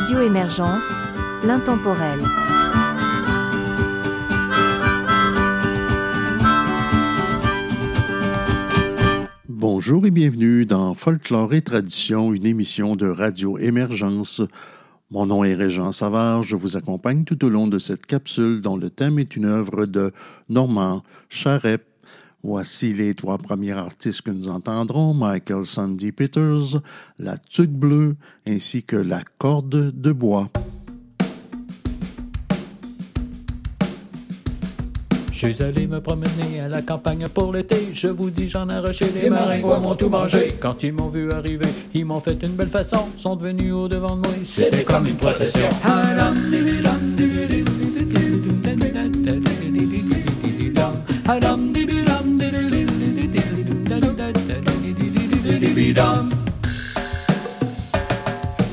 Radio Émergence, l'intemporel. Bonjour et bienvenue dans Folklore et Tradition, une émission de Radio Émergence. Mon nom est Régent Savard, je vous accompagne tout au long de cette capsule dont le thème est une œuvre de Normand Charep. Voici les trois premiers artistes que nous entendrons, Michael Sandy Peters, La Tuque Bleue ainsi que La Corde de Bois. Je suis allé me promener à la campagne pour l'été. Je vous dis, j'en ai arraché les maringouins m'ont tout mangé. Quand ils m'ont vu arriver, ils m'ont fait une belle façon. Sont venus au devant de moi. C'était comme une procession.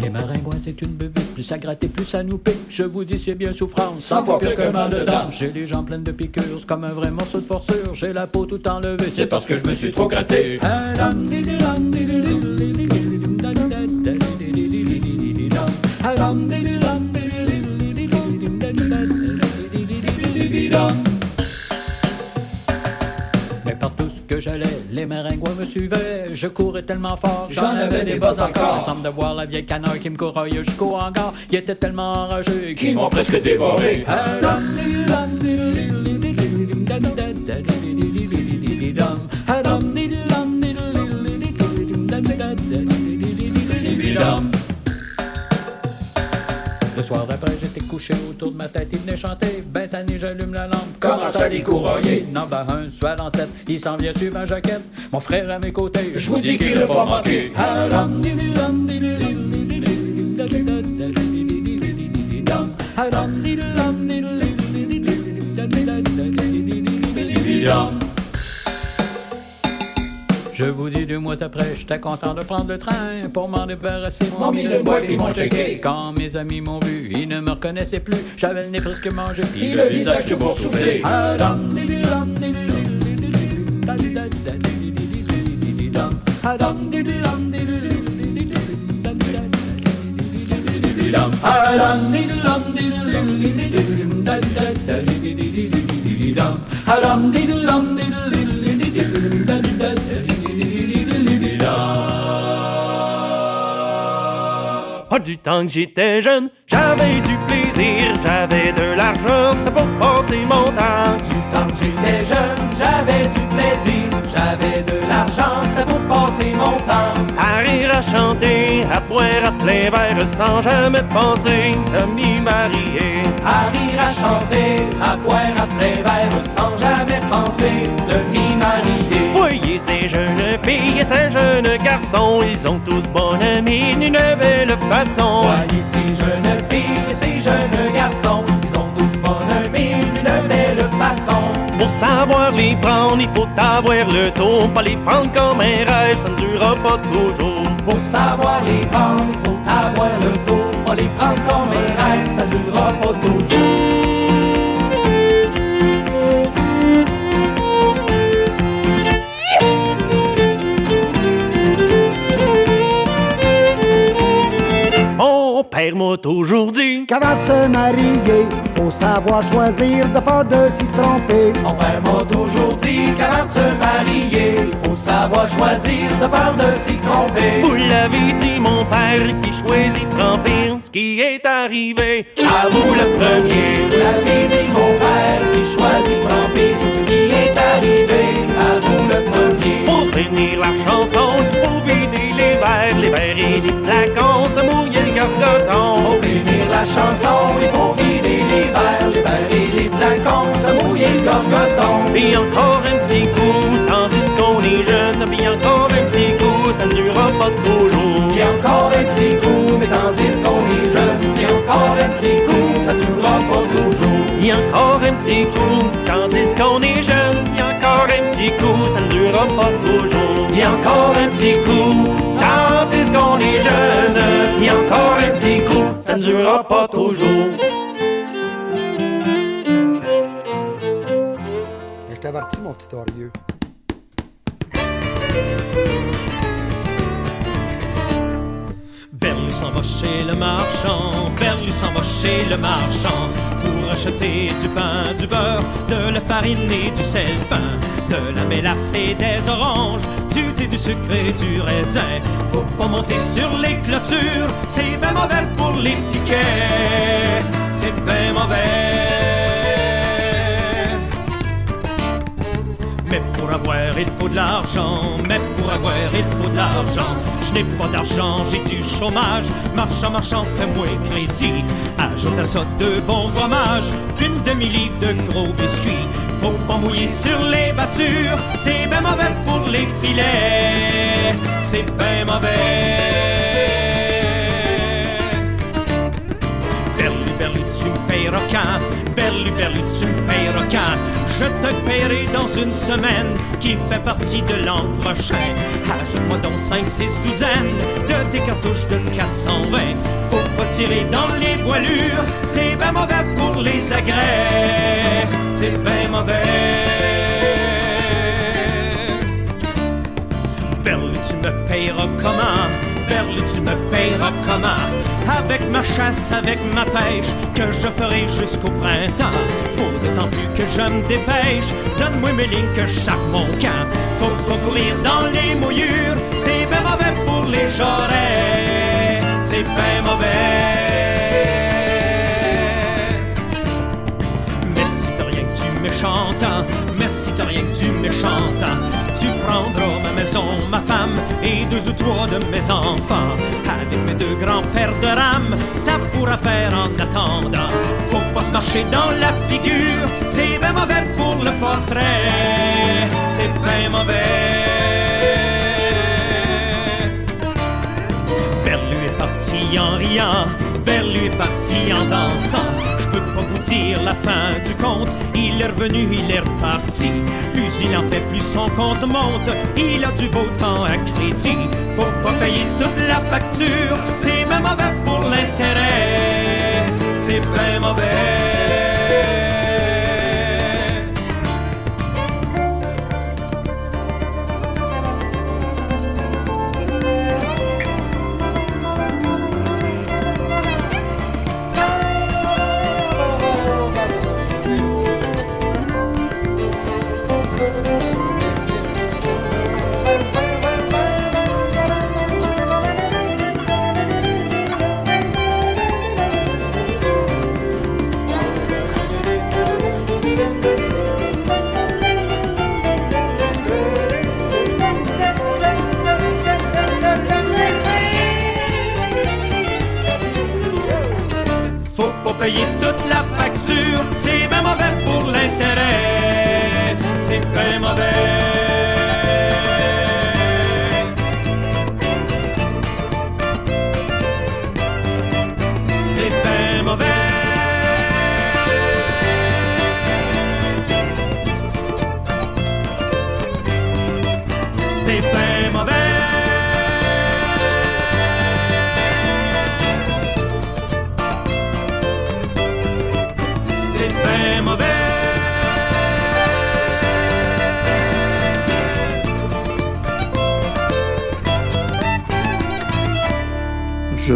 Les maringouins, c'est une bébête, plus à gratter, plus à nouper. Je vous dis, c'est bien souffrance, cent fois pire que mal dedans. J'ai les jambes pleines de piqûres, c'est comme un vrai morceau de forçure. J'ai la peau tout enlevée, c'est parce que je me suis trop gratté. Maringouins me suivaient. Je courais tellement fort, j'en avais des bas encore. Il semble de voir la vieille canard qui me courroyait jusqu'au hangar. Il était tellement enragé qu'ils m'ont presque dévoré. Couché autour de ma tête, il venait chanter. Ben tanné, j'allume la lampe. Commence à les courroyer. Non, ben un, soit dans sept, il s'en vient sur ma jaquette. Mon frère à mes côtés, je vous dis qu'il l'a pas manqué. Je vous dis deux mois après, j'étais content de prendre le train pour m'en débarrasser. Le bois puis m'ont checké. Quand mes amis m'ont vu, ils ne me reconnaissaient plus. J'avais le nez presque mangé puis le visage tout boursouflé. Du temps que j'étais jeune, j'avais du plaisir, j'avais de l'argent, c'était pour passer mon temps. Du temps que j'étais jeune, j'avais du plaisir, j'avais de l'argent, c'était pour passer mon temps. À rire, à chanter, à boire à plein verre sans jamais penser de m'y marier. À rire, à chanter, à boire à plein verre sans jamais penser de m'y marier. Voyez ces jeunes filles et ces jeunes garçons, ils ont tous bonne mine, une belle façon. Voyez ces jeunes filles et ces jeunes garçons, ils ont tous bonne mine, une belle façon. Pour savoir les prendre, il faut avoir le tour, pas les prendre comme un rêve, ça ne durera pas toujours. Pour savoir les prendre, il faut avoir le tour, pas les prendre comme un rêve, ça durera pas toujours. Père m'a toujours dit Qu'avant de se marier, faut savoir choisir de pas de s'y tromper. Mon père m'a toujours dit qu'avant de se marier, faut savoir choisir de peur de s'y tromper. Vous l'avez dit, mon père, qui choisit de tremper ce qui est arrivé. À vous le premier, vous l'avez dit, mon père, qui choisit de tremper ce qui est arrivé. À vous le premier. Pour finir la chanson, il faut vider les verres, les verres et les flacons, se le gargoton. Pour finir la chanson, il faut vider les verres, les verres et les flacons, se mouiller le gorgoton. Puis encore un petit coup, tandis qu'on est jeune, puis encore un petit coup, ça ne durera pas toujours. Puis encore un petit coup, mais tandis qu'on est jeune, puis encore un petit coup, ça durera pas toujours. A encore un petit coup, tandis qu'on est jeune. Y a encore un petit coup, ça ne durera pas toujours. Il y a encore un petit coup, Tandis qu'on est jeune, il y a encore un petit coup, ça ne durera pas toujours. Je t'avertis, mon petit orieux. S'en le marchand, Berlu s'en va le marchand pour acheter du pain, du beurre, de la farine et du sel fin, de la mélasse et des oranges, du thé, du sucre et du raisin. Faut pas monter sur les clôtures, c'est bien mauvais pour les piquets, il faut de l'argent. Mais pour avoir, il faut de l'argent. Je n'ai pas d'argent, j'ai du chômage. Marchand, marchand, fais-moi crédit. Ajoute à ça deux bons fromages, une demi-livre de gros biscuits. Faut pas mouiller sur les battures, c'est bien mauvais pour les filets. C'est bien mauvais. Berlu, Berlu, tu me payeras quand? Berlu, Berlu, tu me payeras quand? Je paierai dans une semaine qui fait partie de l'an prochain. Ajoute-moi donc 5, 6 douzaines de tes cartouches de 420. Faut pas tirer dans les voilures, c'est bien mauvais pour les agrès. C'est bien mauvais. Berlu, tu me payeras comment? Berlu, tu me payeras comment? Avec ma chasse, avec ma pêche, que je ferai jusqu'au printemps. D'autant plus que je me dépêche. Donne-moi mes lignes que je mon. Faut pas courir dans les mouillures, c'est bien mauvais pour les jarrets. C'est bien mauvais. Mais si t'as rien que du méchantant, mais si t'as rien que du méchantant, tu prendras ma maison, ma femme et deux ou trois de mes enfants? Avec mes deux grands-pères de rame, ça pourra faire en attendant. Faut pas se marcher dans la figure, c'est bien mauvais pour le portrait. C'est bien mauvais. Berlu est parti en riant, Berlu est parti en dansant. Je peux pas vous dire la fin du compte, il est revenu, il est reparti. Plus il en paie, plus son compte monte, il a du beau temps à crédit. Faut pas payer toute la facture, c'est bien mauvais pour l'intérêt. C'est bien mauvais. La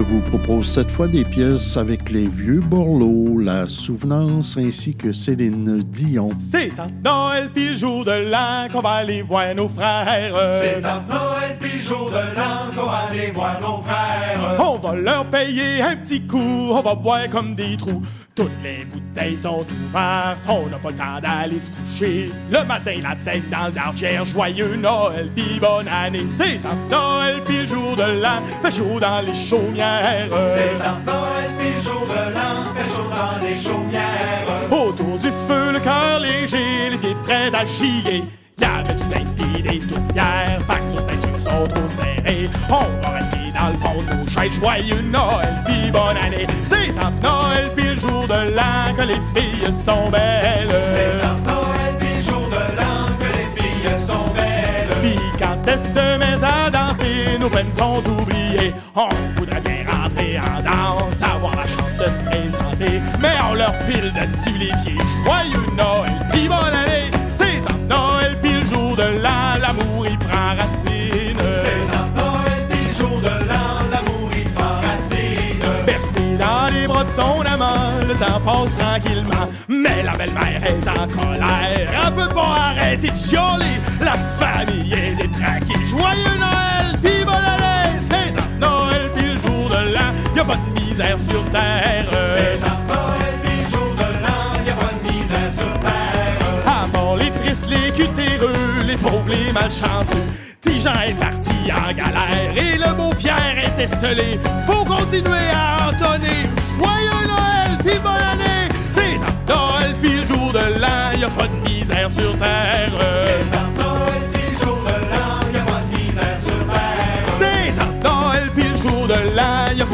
vous propose cette fois des pièces avec les vieux Borloo, La Souvenance ainsi que Céline Dion. C'est Noël pis le jour de l'an qu'on va aller voir nos frères. C'est un Noël pis le jour de l'an qu'on va aller voir nos frères. On va leur payer un petit coup, on va boire comme des trous. Toutes les bouteilles sont ouvertes, on n'a pas le temps d'aller se coucher. Le matin, la tête dans le dartière, joyeux Noël pis bonne année. C'est un Noël pis le jour de l'an, fait chaud dans les chaumières. C'est un Noël pis le jour de l'an, fait chaud dans les chaumières. Autour du feu, le cœur léger, les pieds prêts à chier. Y'avait du linge pis des tourtières, fait que nos ceintures sont trop serrées. On va rester dans le fond de nos chaises, joyeux Noël pis bonne année. C'est un Noël pis le jour de l'an que les filles sont belles. C'est un Noël pis le jour de l'an que les filles sont belles. Pis quand elles se mettent à danser, nos peines sont oubliées. On voudrait bien rentrer en danse, avoir de. Mais on leur pile dessus les pieds. Joyeux Noël, pis bonne année. C'est un Noël, pis le jour de l'an, l'amour y prend racine. C'est un Noël pis le jour de l'an, l'amour y prend racine. son amant, le temps passe tranquillement. Mais la belle-mère est en colère, elle peut pas arrêter de chialer. La famille est détraquée. Joyeux Noël, misère sur terre. C'est dans Noël, pis le jour de l'an, y a pas de misère sur terre. Mort les tristes, les cutéreux, les pauvres, les malchanceux. Tijan est parti en galère et le beau Pierre est esselé. Faut continuer à entonner. Joyeux Noël, pis bonne année. C'est dans Noël, pis le jour de l'an, y a pas de misère sur terre.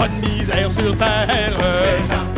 Pas de misère sur terre.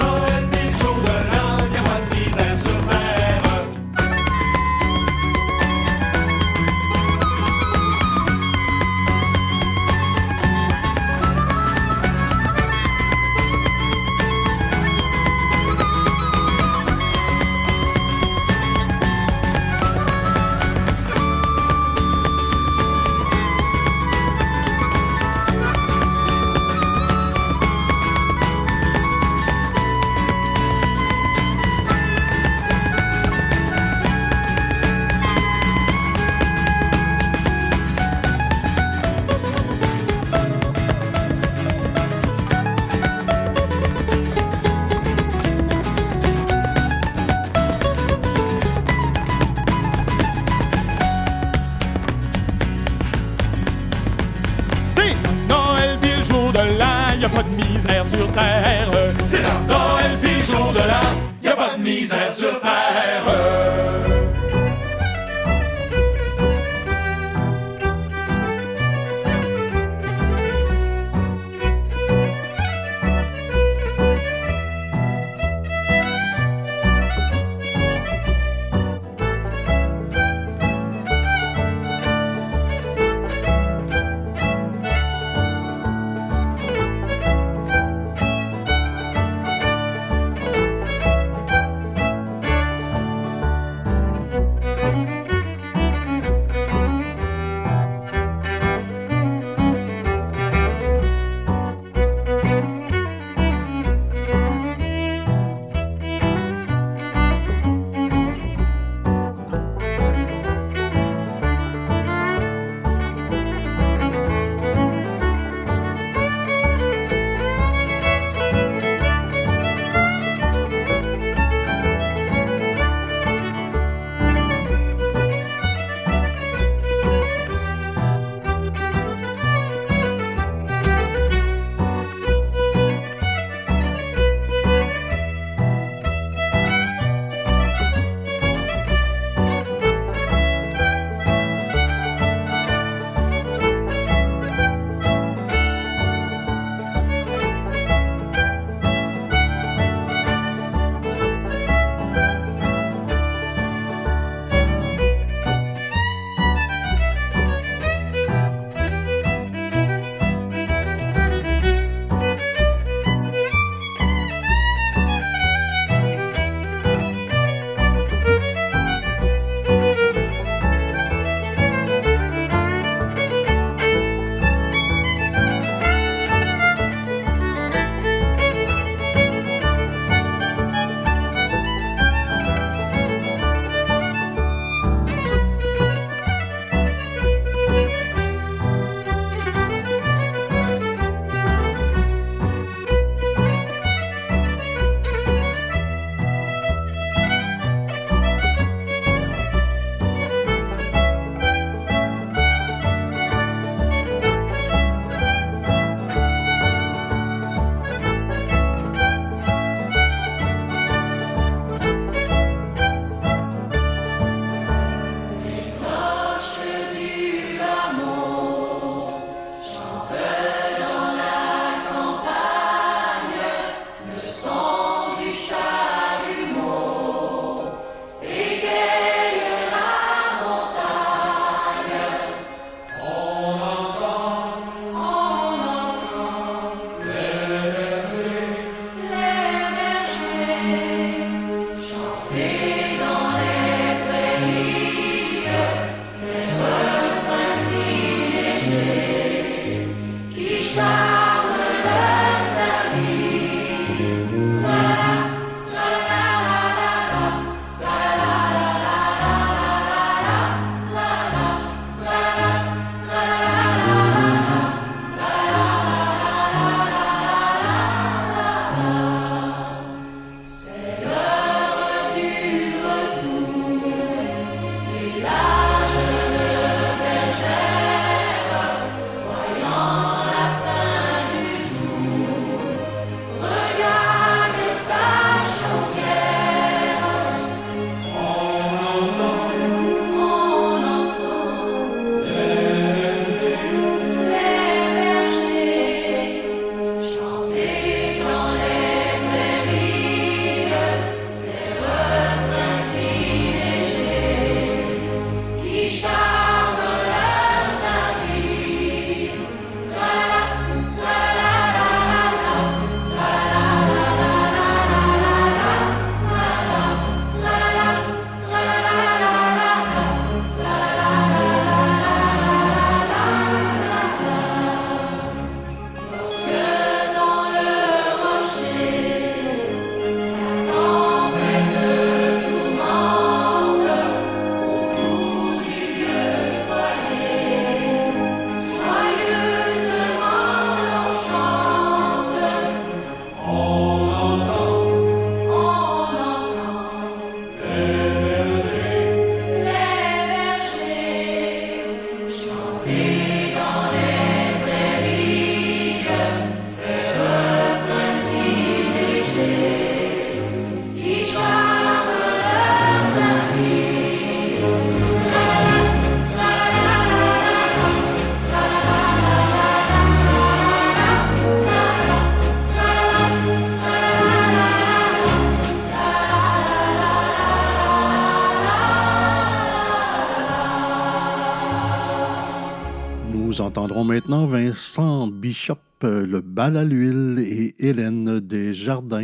Bishop, euh, le bal à l'huile, et Hélène Desjardins.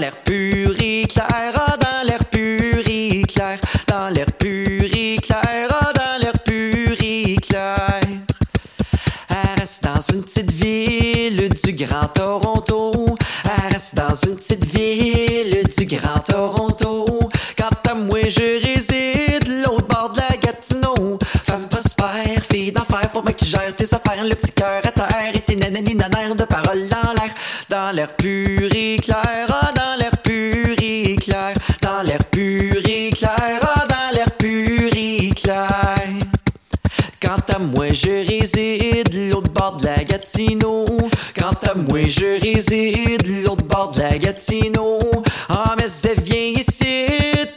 L'air pur et clair, ah, dans l'air pur et clair. Dans l'air pur et clair, ah, dans l'air pur et clair. Elle reste dans une petite ville du Grand Toronto. Elle reste dans une petite ville du Grand Toronto. Quant à moi, je réside l'autre bord de la Gatineau. Femme prospère, fille d'affaires, faut que tu gères tes affaires. Le petit cœur à terre et tes nanani de paroles dans l'air. Dans l'air pur et clair, moi, je réside l'autre bord de la Gatineau. Quant à moi, je réside l'autre bord de la Gatineau. Ah, mais elle vient ici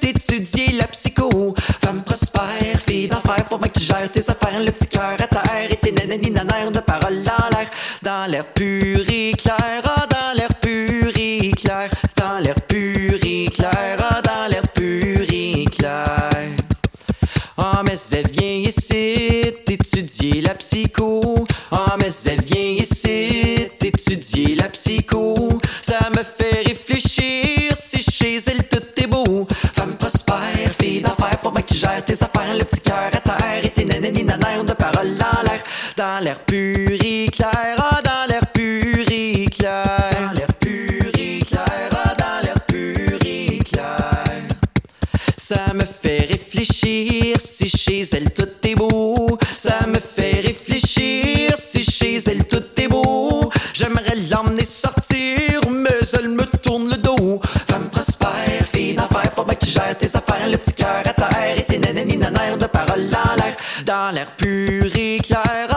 étudier la psycho. Femme prospère, fille d'affaires, faut que tu gères tes affaires. Le petit cœur à terre et tes nanani nanères de paroles dans l'air. Dans l'air pur et clair, ah, dans l'air pur et clair. Dans l'air pur et clair, ah, dans l'air pur et clair. Ah, mais elle vient ici étudier la psycho. Ah, mais elle vient ici étudier la psycho. Ça me fait réfléchir si chez elle tout est beau. Femme prospère, fille d'affaires, faut tu gères tes affaires. Le petit cœur à terre et tes nanani nanères de paroles dans l'air. Dans l'air pur et clair, ah, dans l'air pur et clair. Dans l'air pur et clair, ah, dans l'air pur et clair. Ça me fait si chez elle tout est beau. Ça me fait réfléchir si chez elle tout est beau. J'aimerais l'emmener sortir, mais elle me tourne le dos. Femme prospère, fille d'affaires, faut bien que tu tes affaires. Le petit cœur à terre et tes nanani nanères de paroles dans l'air. Dans l'air pur et clair,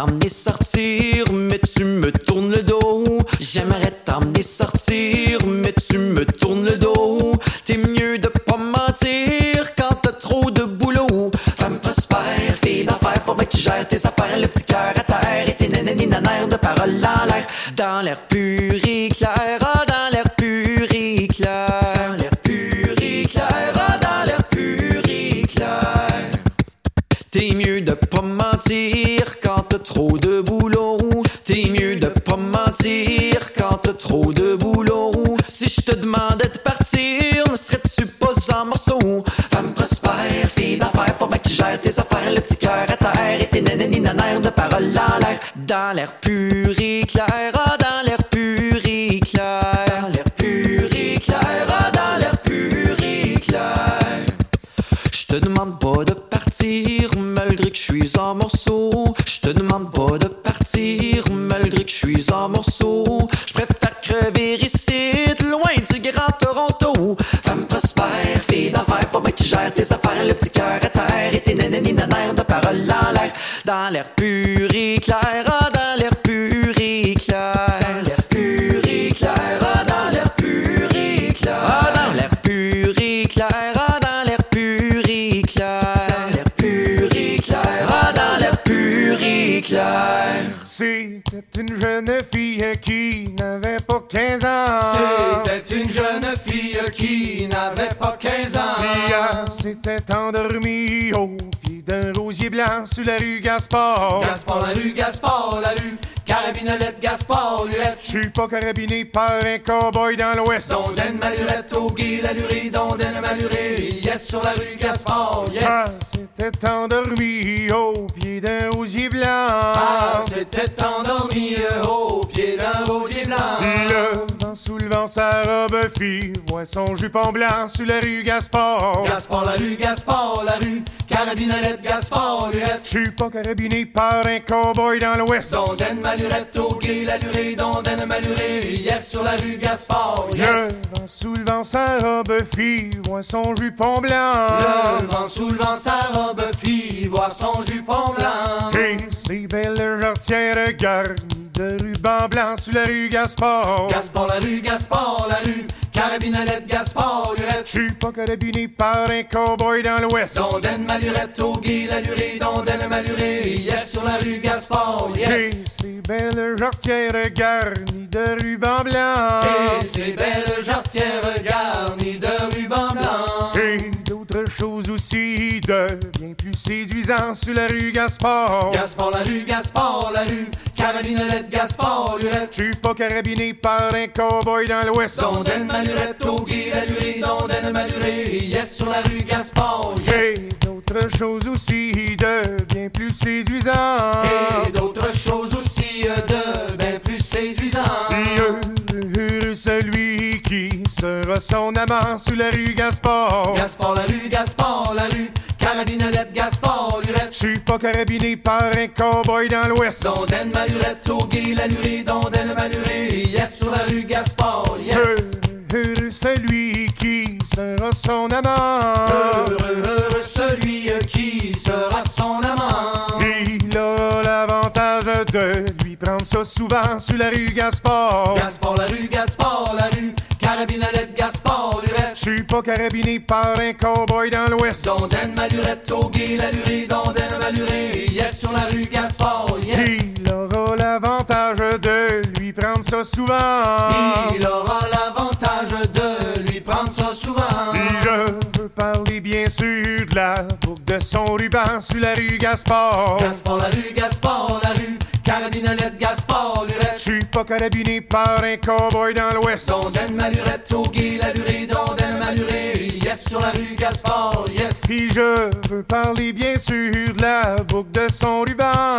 t'emmener sortir, mais tu me tournes le dos. J'aimerais t'emmener sortir, mais tu me tournes le dos. T'es mieux de pas mentir quand t'as trop de boulot. Femme prospère, fille d'affaires, faut bien que tu gères tes affaires. Le petit cœur à terre et tes nanani de paroles dans l'air. Dans l'air pur et clair, trop de boulot. T'es mieux de pas mentir quand t'as trop de boulot. Si je te demandais de partir, ne serais-tu pas en morceaux? Femme prospère, fille d'affaires, faut tu gères tes affaires. Le petit cœur à terre et tes nanani nanères de paroles dans l'air. Dans l'air pur et clair, ah, dans l'air pur et clair. Dans l'air pur et clair, ah, dans l'air pur et clair. Je te demande partir malgré que je suis en morceaux. Je te demande pas de partir malgré que je suis en morceaux. Je préfère crever ici, loin du Grand Toronto. Femme prospère, fille d'affaires, faut bien que tu gères tes affaires. Le petit cœur à terre et tes nanani nanères de paroles dans l'air. Dans l'air pur et clair, ah, dans l'air pur et clair. Dans l'air pur et clair, ah, dans l'air pur et clair. Ah, C'était une jeune fille qui n'avait pas 15 ans. C'était une jeune fille qui n'avait pas 15 ans. Elle s'était endormie au pied d'un rosier blanc sur la rue Gaspard. Gaspard la rue, Gaspard la rue, carabinolette, Gaspard lurette. Je suis pas carabiné par un cowboy dans l'ouest. Dondaine malurette, au gué la lurée, dondaine malurée, yes sur la rue Gaspard, yes. s'était endormie au pied d'un rosier blanc. Ah, c'était endormi euh, au pied d'un rosier blanc. Le vent soulevant sa robe fille, voit son jupon blanc sur la rue Gaspard. Gaspard la rue, Gaspard la rue, carabinolette, Gaspard lurette. Je suis pas carabiné par un cowboy dans l'ouest. Dondaine malurette, au gay la lurée, dondaine malurée, yes sur la rue Gaspard, Le yes. vent soulevant sa robe fille, voit son jupon blanc. Le vent soulevant sa robe fit voir son jupon blanc. Et ses belles jarretières garnies de rubans blancs sur la rue Gaspard. Gaspard la rue, Gaspard la rue, carabinolette, Gaspard lurette. Je suis pas carabiné par un cowboy dans l'ouest. Dondaine malurette, au gay la lurée, dondaine malurée, yes sur la rue Gaspard, Et yes. ses belles jarretières garnies de rubans blancs. Et ces belles jarretières garnies de rubans blancs. Et d'autres choses aussi de bien plus séduisant sur la rue Gaspard. Gaspard la rue, Gaspard la rue, carabinolette, Gaspard lurette. Je suis pas carabiné par un cowboy dans l'ouest. Dondaine malurette, au gay la lurée, dondaine malurée, yes sur la rue Gaspard, yes. Et d'autres choses aussi de bien plus séduisant. Et d'autres choses aussi euh, de bien plus séduisant. Heureux celui qui sera son amant sur la rue Gaspard. Gaspard la rue, Gaspard la rue, carabinolette, Gaspard lurette. Je suis pas carabiné par un cowboy dans l'ouest. Dondaine malurette, au gay la lurée, dondaine malurée, yes sur la rue Gaspard, yes. Heureux celui qui sera son amant. Heureux, heureux celui qui sera son amant. Il aura l'avantage de lui prendre ça souvent sur la rue Gaspard. Gaspard la rue, Gaspard la rue, carabinolette, Gaspard Je suis pas carabiné par un cowboy dans l'ouest. Dondaine malurette, au lurée, dondaine yes sur la rue Gaspard, yes. Il aura l'avantage de lui prendre ça souvent. Il aura l'avantage de lui prendre ça souvent. Je veux parler bien sûr de la boucle de son ruban sur la rue Gaspard. Gaspard la rue, Gaspard la rue, carabinolette, Gaspard lurette. Je suis pas carabiné par un cowboy dans l'ouest. Dondaine malurette, au gay la lurée, dondaine malurée, yes sur la rue Gaspard, yes. Et je veux parler bien sûr de la boucle de son ruban.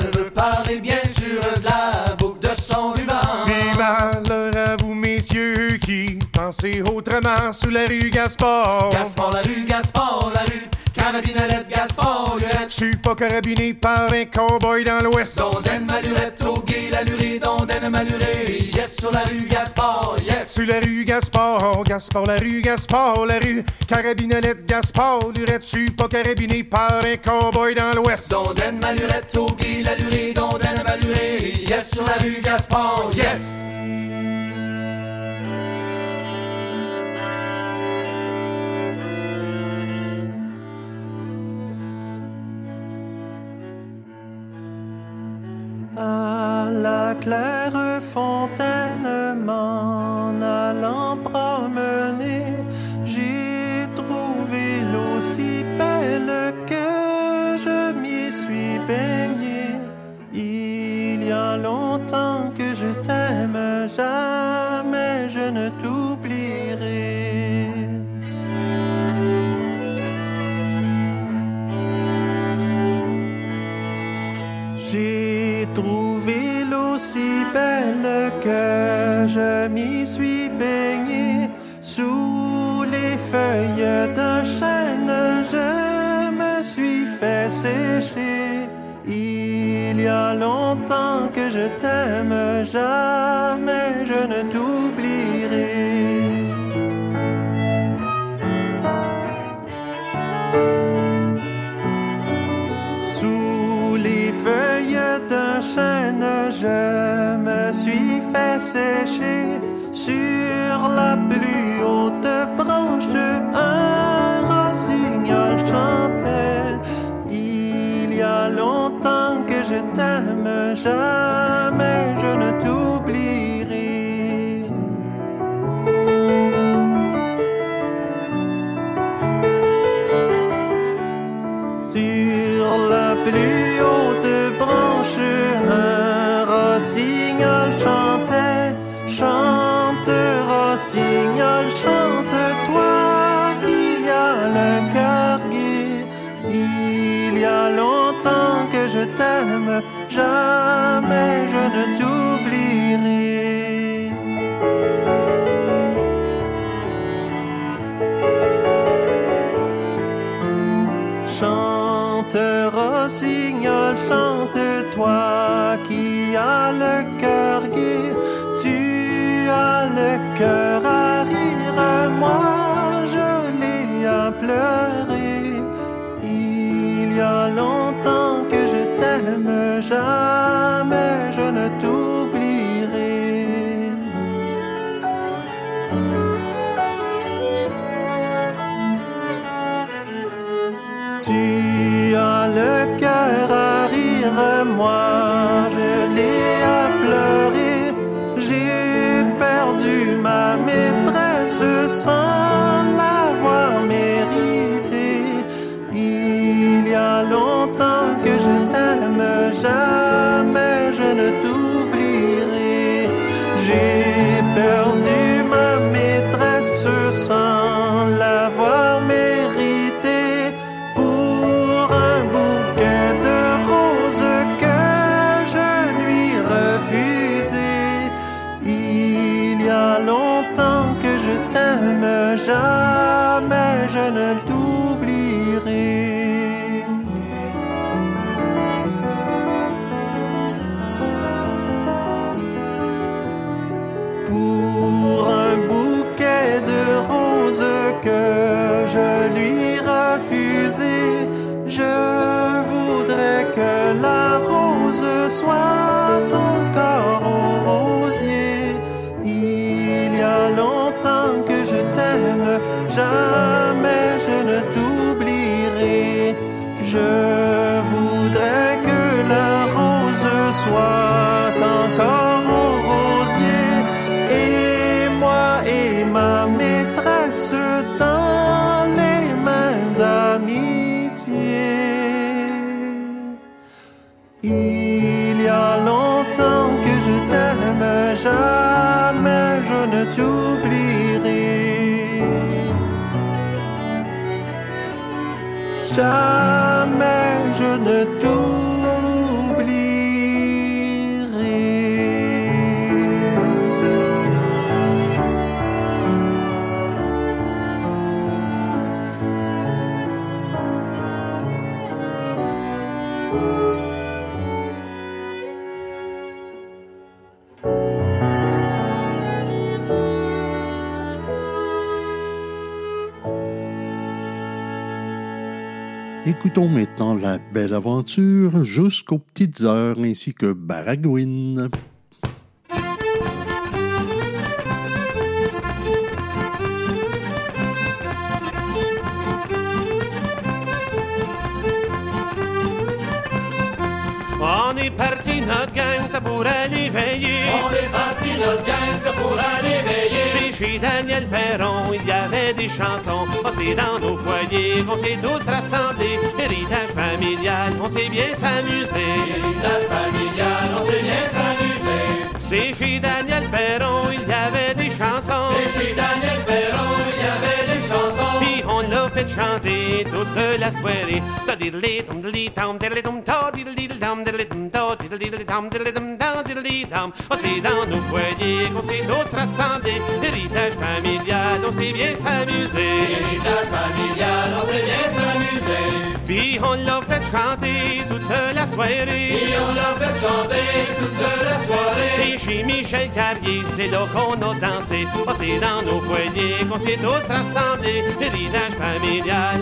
Je veux parler bien sûr de la boucle de son ruban. Puis malheur à vous, messieurs, qui pensez autrement sous la rue Gaspard. Gaspard la rue, Gaspard la rue, carabinolette, Gaspard. Je suis pas carabiné par un cowboy dans l'ouest. Dondaine malurette, au gay la lurée, dondaine malurée, yes sur la rue Gaspard, yes. Sur la rue Gaspard, Gaspard, la rue Gaspard, la rue Carabinolette, Gaspard, Lurette, je suis pas carabiné par un cowboy dans l'ouest. Dondaine malurette, au gay la lurée, dondaine malurée, yes sur la rue Gaspard, yes. À la claire fontaine m'en allant promener, j'ai trouvé l'eau si belle que je m'y suis baigné. Il y a longtemps que je t'aime, jamais je ne t'oublierai. M'y suis baigné sous les feuilles d'un chêne. Je me suis fait sécher. Il y a longtemps que je t'aime, jamais jamais je ne t'oublierai. Chante, rossignol, chante, toi qui as le cœur gai, tu as le cœur à rire, moi je l'ai à pleurer. Il y a longtemps que je t'oublierai. Jamais je ne t'oublierai. Écoutons maintenant la belle aventure jusqu'aux petites heures ainsi que Baragouine. Pour aller veiller. On est parti notre gangsta pour aller veiller. C'est chez Daniel Perron, il y avait des chansons. Oh, c'est dans nos foyers qu'on s'est tous rassemblés. Héritage familial, on s'est bien s'amuser. Héritage familial, on s'est bien s'amuser. C'est chez Daniel Perron, il y avait des chansons. C'est chez Daniel Perron, il y avait des chansons. Puis fait chanter toute la soirée. Oh, c'est dans nos foyers qu'on s'est tous rassemblés. Héritage familial, on s'est bien s'amuser. Héritage familial, on s'est bien s'amuser. Puis on l'a fait chanter toute la soirée. Et on l'a fait chanter toute la soirée. Et chez Michel Carrier, c'est là qu'on a dansé. Oh, c'est dans nos foyers qu'on s'est tous rassemblés. Héritage familial,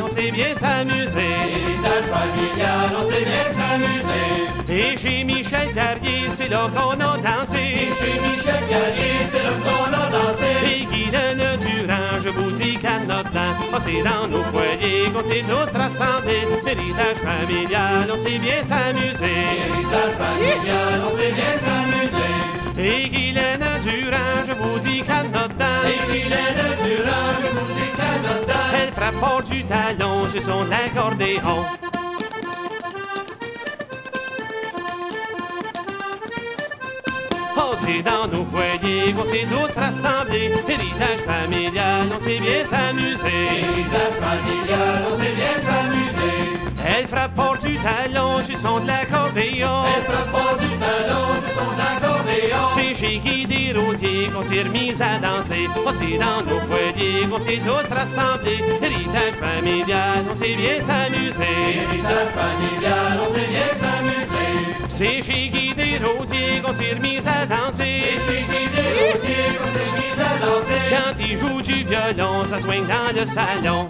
on s'est bien s'amuser. Héritage familial, on s'est bien s'amuser. Et chez Michel Carrier, c'est là qu'on a dansé. Et chez Michel Carrier, c'est là qu'on a dansé. Et Guylaine Durand, je vous dis qu'à notre blanc, oh, c'est dans nos foyers qu'on s'est tous rassemblés. Héritage familial, on s'est bien s'amuser. Héritage familial, on s'est bien s'amuser. Et Guylaine Durand, je vous dis notre dent. Et Guylaine Durand, je vous dis dent. Elle frappe fort du talon sur son accordéon. Oh, c'est dans nos foyers qu'on s'est tous rassemblés. Héritage familial, on s'est bien s'amuser. Héritage familial, on s'est bien s'amuser. Elle frappe fort du talon sur son de l'accordéon. Elle frappe fort du talon sur son accordéon. C'est chez Guy des Rosiers qu'on s'est remis à danser. On s'est dans nos foyers qu'on s'est tous rassemblés. Héritage familial, on s'est bien s'amuser. Héritage familial, on s'est bien s'amuser. C'est chez Guy des Rosiers qu'on s'est remis à danser. C'est chez Guy des Rosiers qu'on s'est mis à danser. Quand il joue du violon, ça swing dans le salon.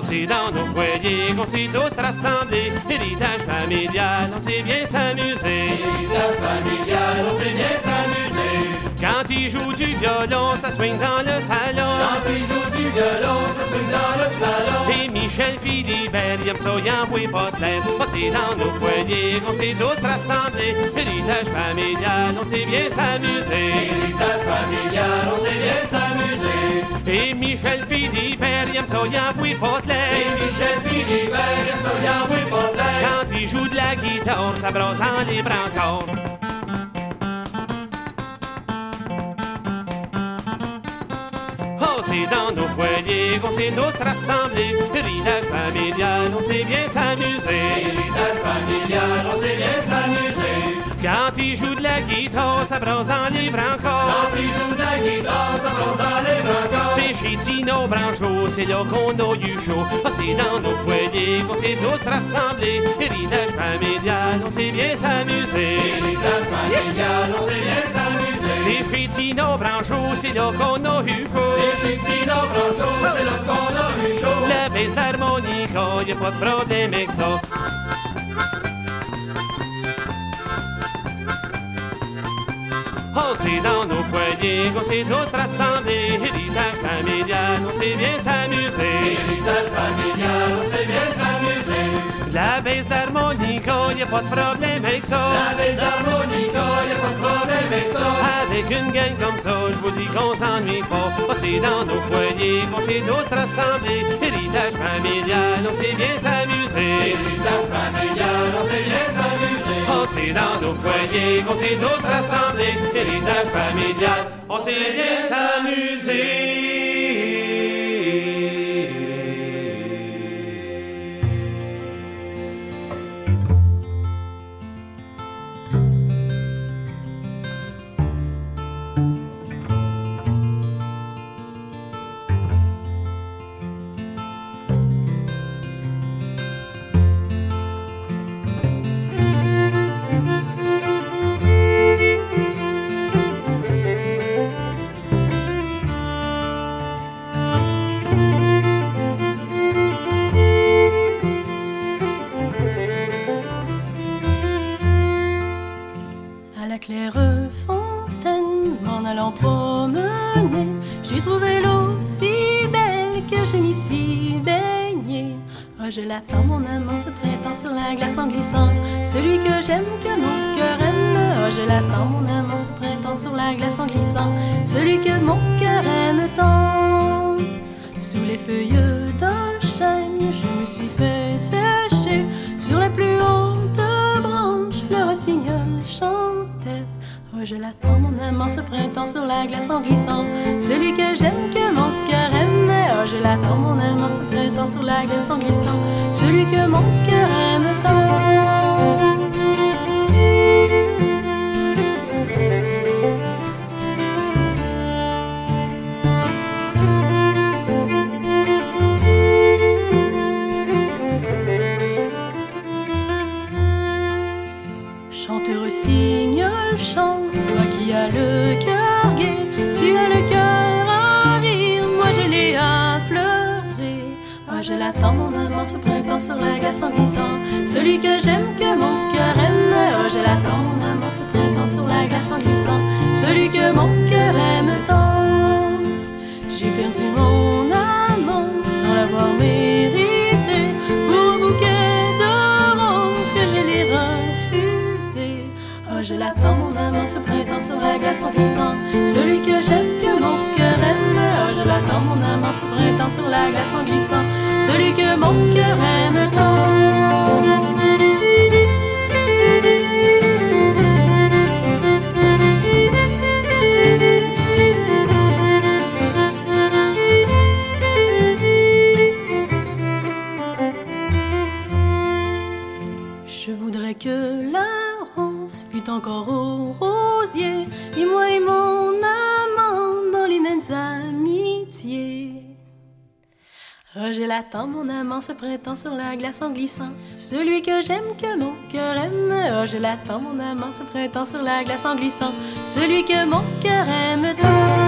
C'est dans nos foyers qu'on s'est tous rassemblés. Héritage familial, on s'est bien s'amuser. Héritage familial, on s'est bien s'amuser. Quand il joue du violon, ça swing dans le salon. Quand il joue du violon, ça swing dans le salon. Et Michel Philibert, envoie pas de l'air. Oh, c'est dans nos foyers qu'on s'est tous rassemblés. Héritage familial, on s'est bien s'amuser. Héritage familial, Philibert, ça, pas de l'air. Et Michel Philibert, aime ça. Quand il joue de la guitare, ça brosse en libre encore. Oh, c'est dans nos foyers qu'on s'est tous rassemblés. Héritage familial, on s'est bien s'amuser. Héritage familial, on s'est bien s'amuser. Quand il joue de la guitare, ça brosse en libre encore. Quand il joue de la guitare, ça brosse dans les brancos. C'est chez Tino Branchot, c'est là qu'on a eu chaud. Oh, c'est dans nos foyers qu'on s'est tous rassemblés. Héritage familial, on s'est bien s'amuser. Héritage familial, on s'est bien s'amuser. Cefettino Brancho, c'est là qu'on a eu chaud. Cefettino Brancho, c'est là qu'on a eu chaud. La baisse d'harmonica, y'a pas de problème avec ça. Oh, c'est dans nos foyers qu'on s'est tous rassemblés. Héritage familial, on s'est bien s'amuser. Héritage familial, on s'est bien s'amuser. La baisse d'harmonica, y a pas de problème avec ça. La baisse d'harmonica, y a pas de problème avec ça. Avec une gang comme ça, je vous dis qu'on s'ennuie pas. Oh, c'est dans nos foyers qu'on s'est tous rassemblés. Héritage familial, on s'est bien s'amuser. Héritage familial, on s'est bien s'amuser. Oh, c'est dans nos foyers qu'on s'est tous rassemblés. Héritage familial, on s'est bien s'amuser. Celui que j'aime, que mon cœur aime. Oh, je l'attends, mon amant, ce printemps sur la glace en glissant. Celui que mon cœur aime tant. Sous les feuilles d'un chêne, je me suis fait sécher sur les plus hautes branches. Le rossignol chantait. Oh, je l'attends, mon amant, ce printemps sur la glace en glissant. Je l'attends, mon amant, ce printemps sur la glace en glissant. Celui que j'aime, que mon cœur aime. Oh, je l'attends, mon amant, ce printemps sur la glace en glissant. Celui que mon cœur aime tant. Et moi et mon amant dans les mêmes amitiés. Oh, je l'attends, mon amant, ce printemps sur la glace en glissant. Celui que j'aime, que mon cœur aime. Oh, je l'attends, mon amant, ce printemps sur la glace en glissant. Celui que mon cœur aime tant.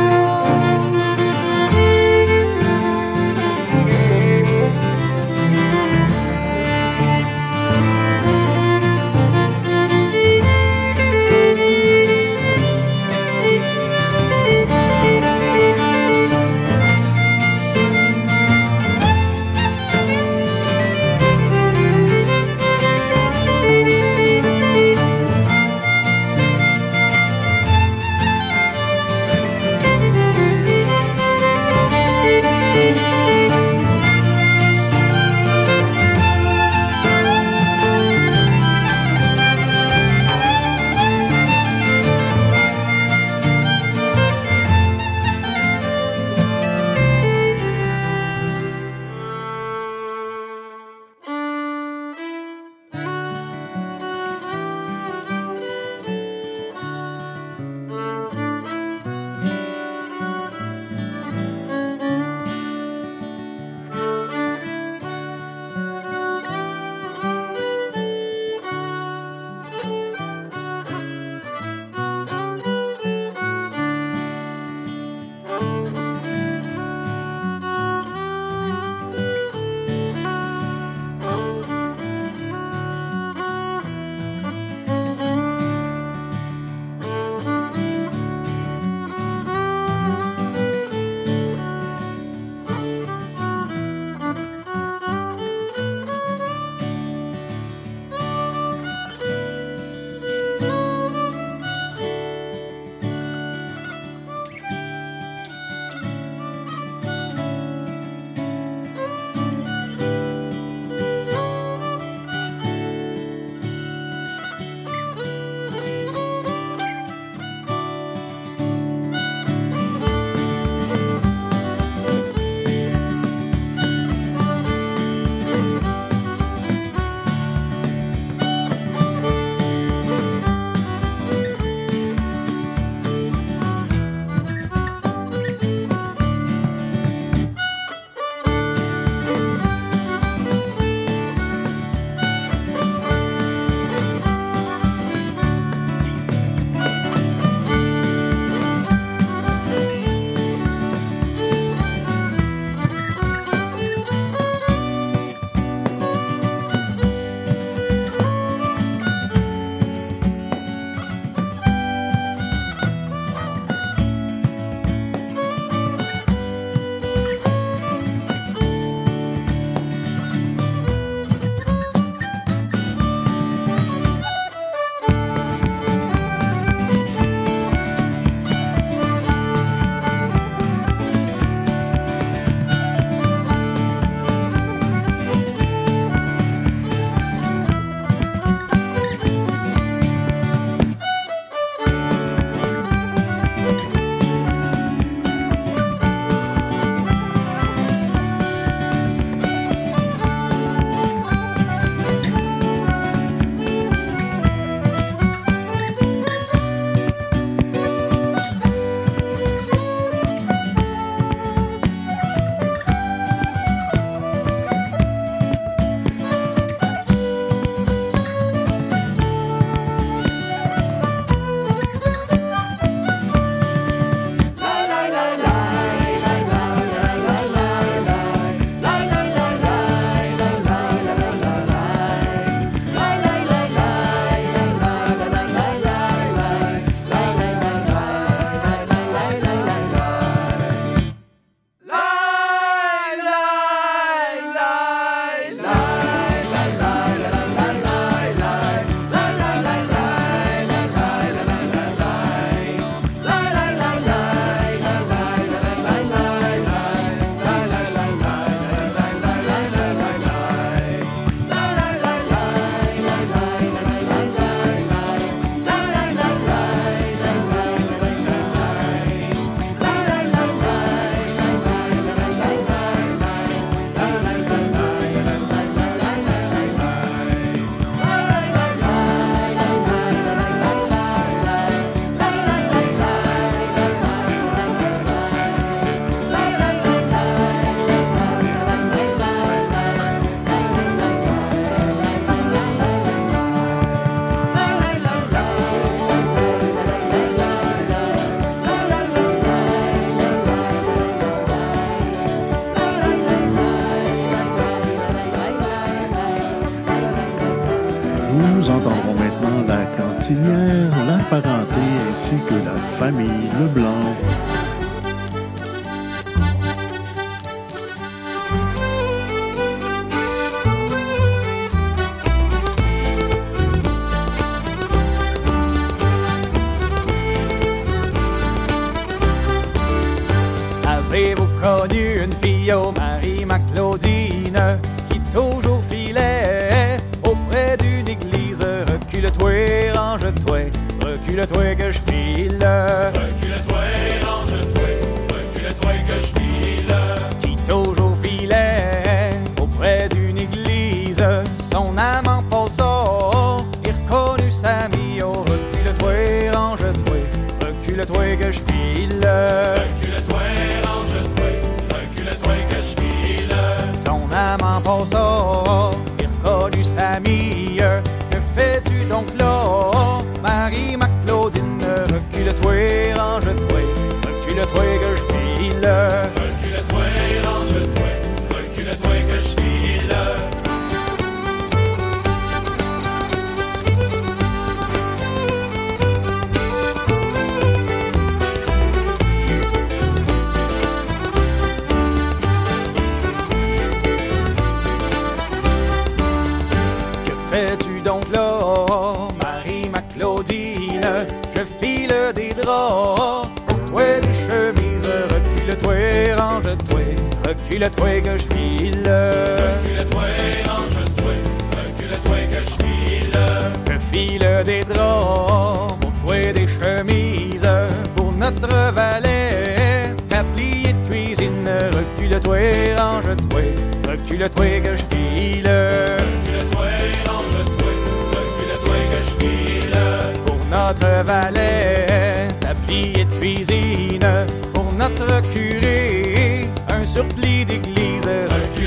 Recule-toi que je file. Recule-toi, range-toi, recule-toi que je file. Je file des draps pour toi des chemises. Pour notre valet, tablier de cuisine. Recule-toi, range-toi, recule-toi que je file. Recule-toi, range-toi, recule-toi que je file. Pour notre valet, tablier de cuisine. Pour notre curé, un.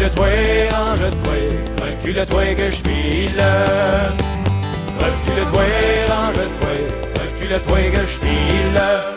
Recule-toi, range-toi, recule-toi que je file. Recule-toi, range-toi, recule-toi que je file.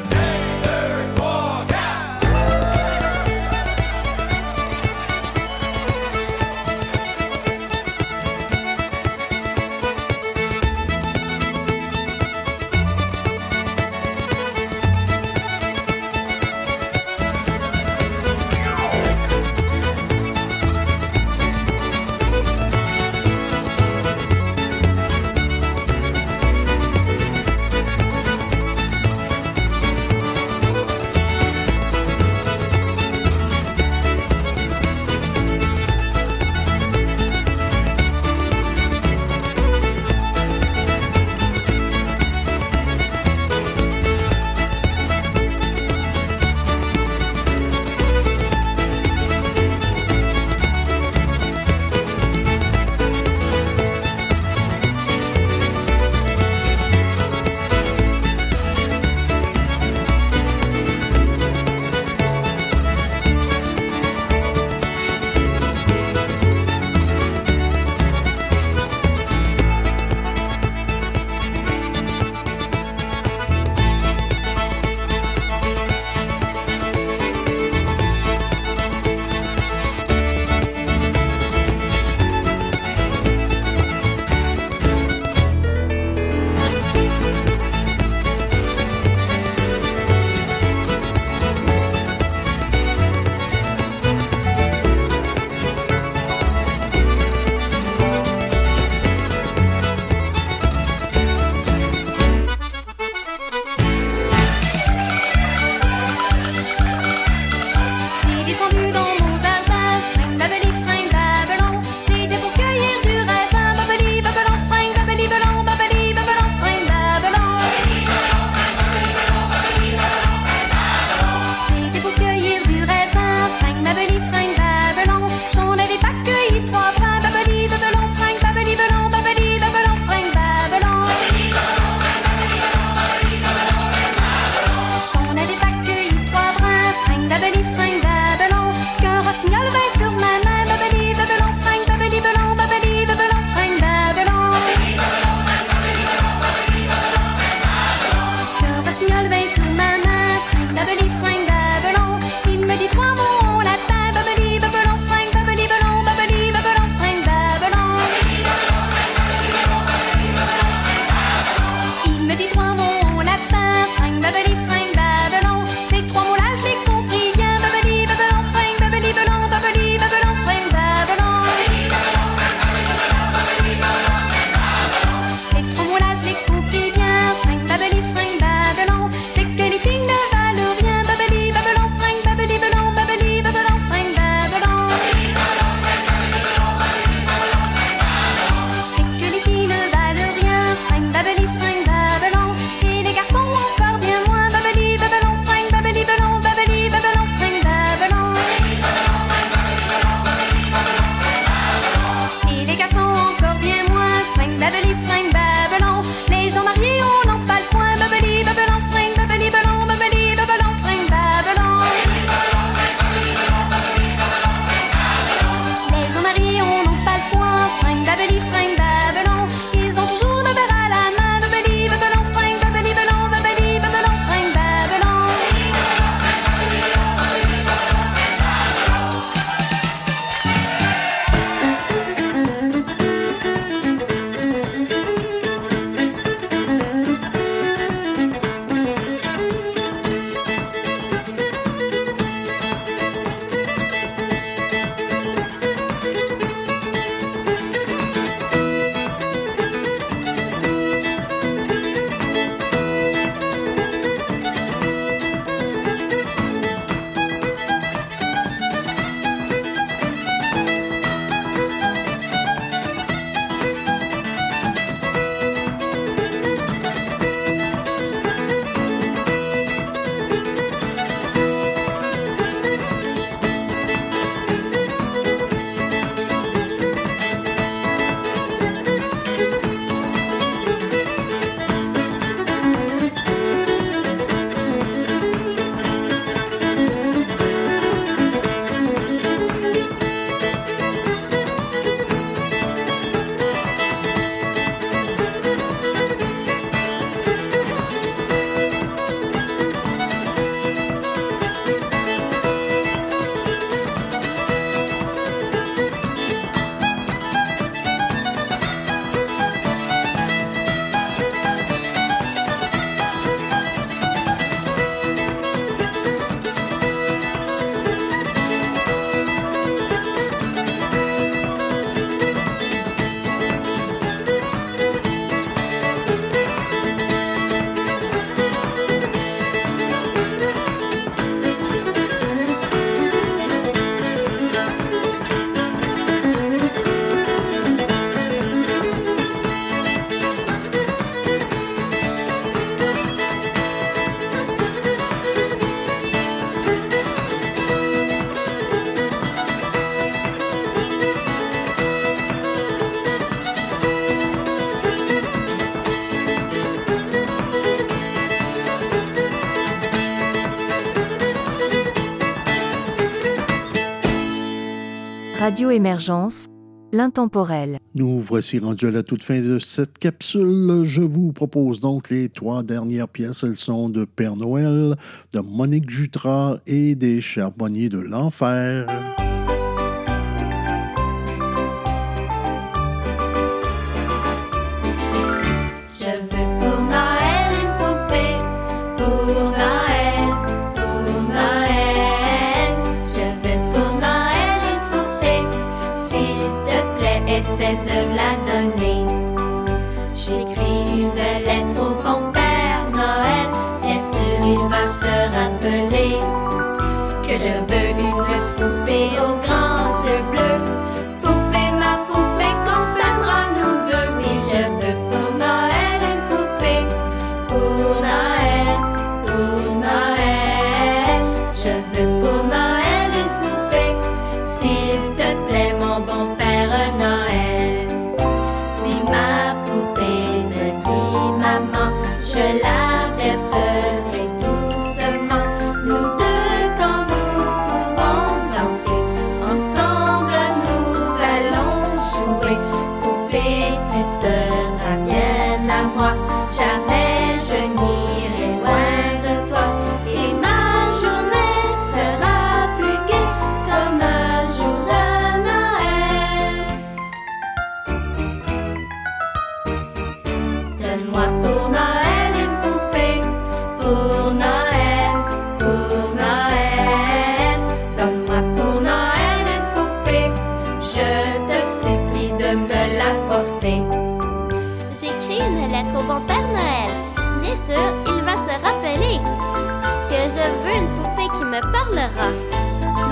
Radioémergence, l'intemporel. Nous voici rendus à la toute fin de cette capsule. Je vous propose donc les trois dernières pièces. Elles sont de Père Noël, de Monique Jutras et des Charbonniers de l'Enfer.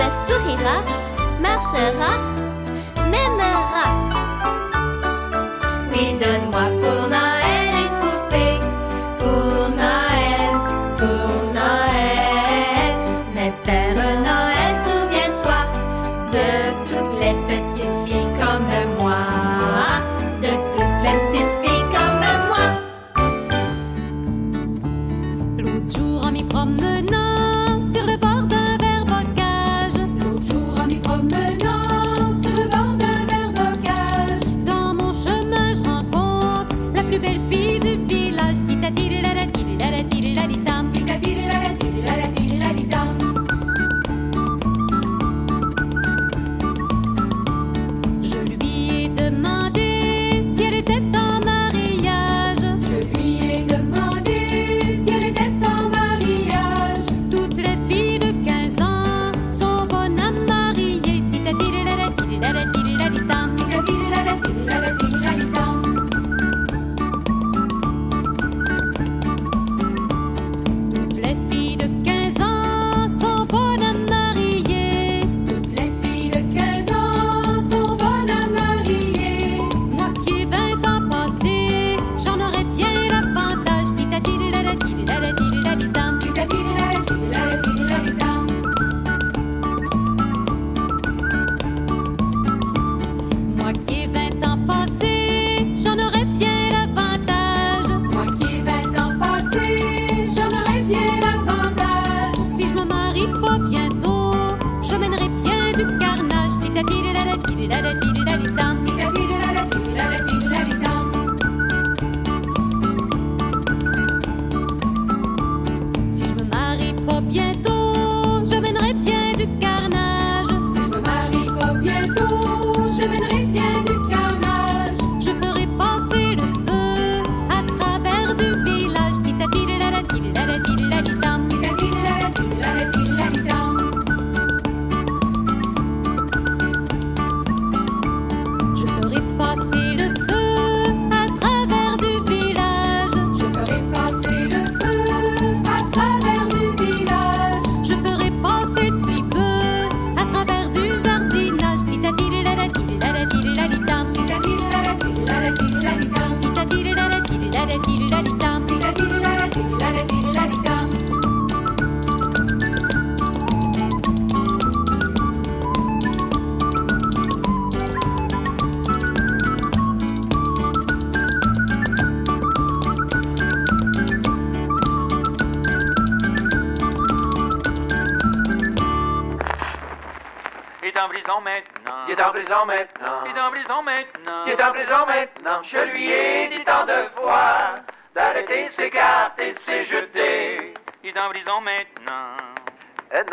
Ben, sourira, marchera, m'aimera. Oui, donne-moi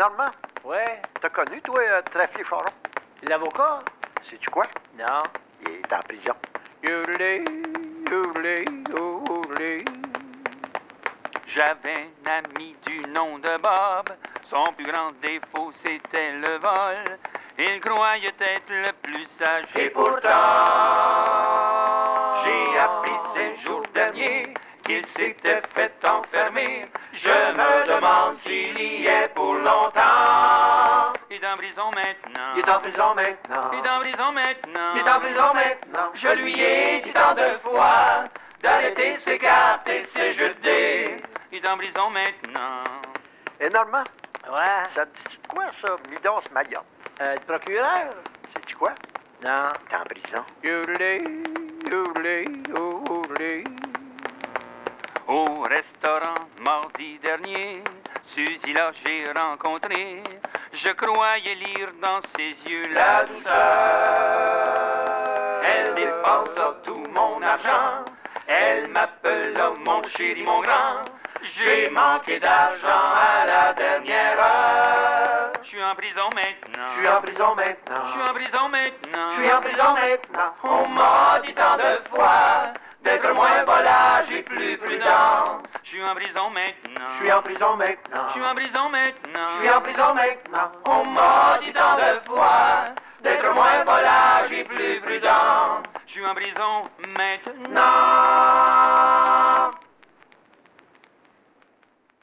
Normand, Ouais, t'as connu, toi, euh, Trafier Charon? l'avocat? Sais-tu quoi? Non. Il est en prison. J'avais un ami du nom de Bob. Son plus grand défaut, c'était le vol. Il croyait être le plus sage. Et pourtant, j'ai appris ces jours derniers qu'il s'était fait enfermer. Je me demande s'il y est longtemps. Il est en prison maintenant. Il est en prison maintenant. Il est en prison maintenant. Il est en prison maintenant. Je lui ai dit tant de fois d'arrêter ses cartes et ses jetés. Il est en prison maintenant. Eh, Normand, Ouais. ça te dit quoi, ça, Midas Mayotte? Euh, le procureur? Sais-tu quoi? Non. T'es en prison. Yodelé, yodelé, yodelé. Au restaurant mardi dernier, Suzy là j'ai rencontré. Je croyais lire dans ses yeux La douceur, elle dépense tout mon argent. Elle m'appelle oh, mon chéri, mon grand. J'ai manqué d'argent à la dernière heure. Je suis en prison maintenant. Je suis en prison maintenant. Je suis en prison maintenant. Je suis en prison maintenant. On m'a dit tant de fois d'être moins volage et plus prudent. Je suis en prison maintenant. Je suis en prison maintenant. Je suis en prison maintenant. Je suis en prison maintenant. On m'a dit tant de fois d'être moins volage et plus prudent. Je suis en prison maintenant.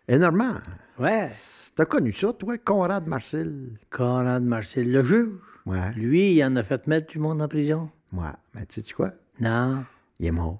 Normand, Ouais. t'as connu ça, toi, Conrad Marcel? Conrad Marcel, le juge. Ouais. Lui, il en a fait mettre du monde en prison. Ouais. Mais tu sais quoi? Non. Il est mort.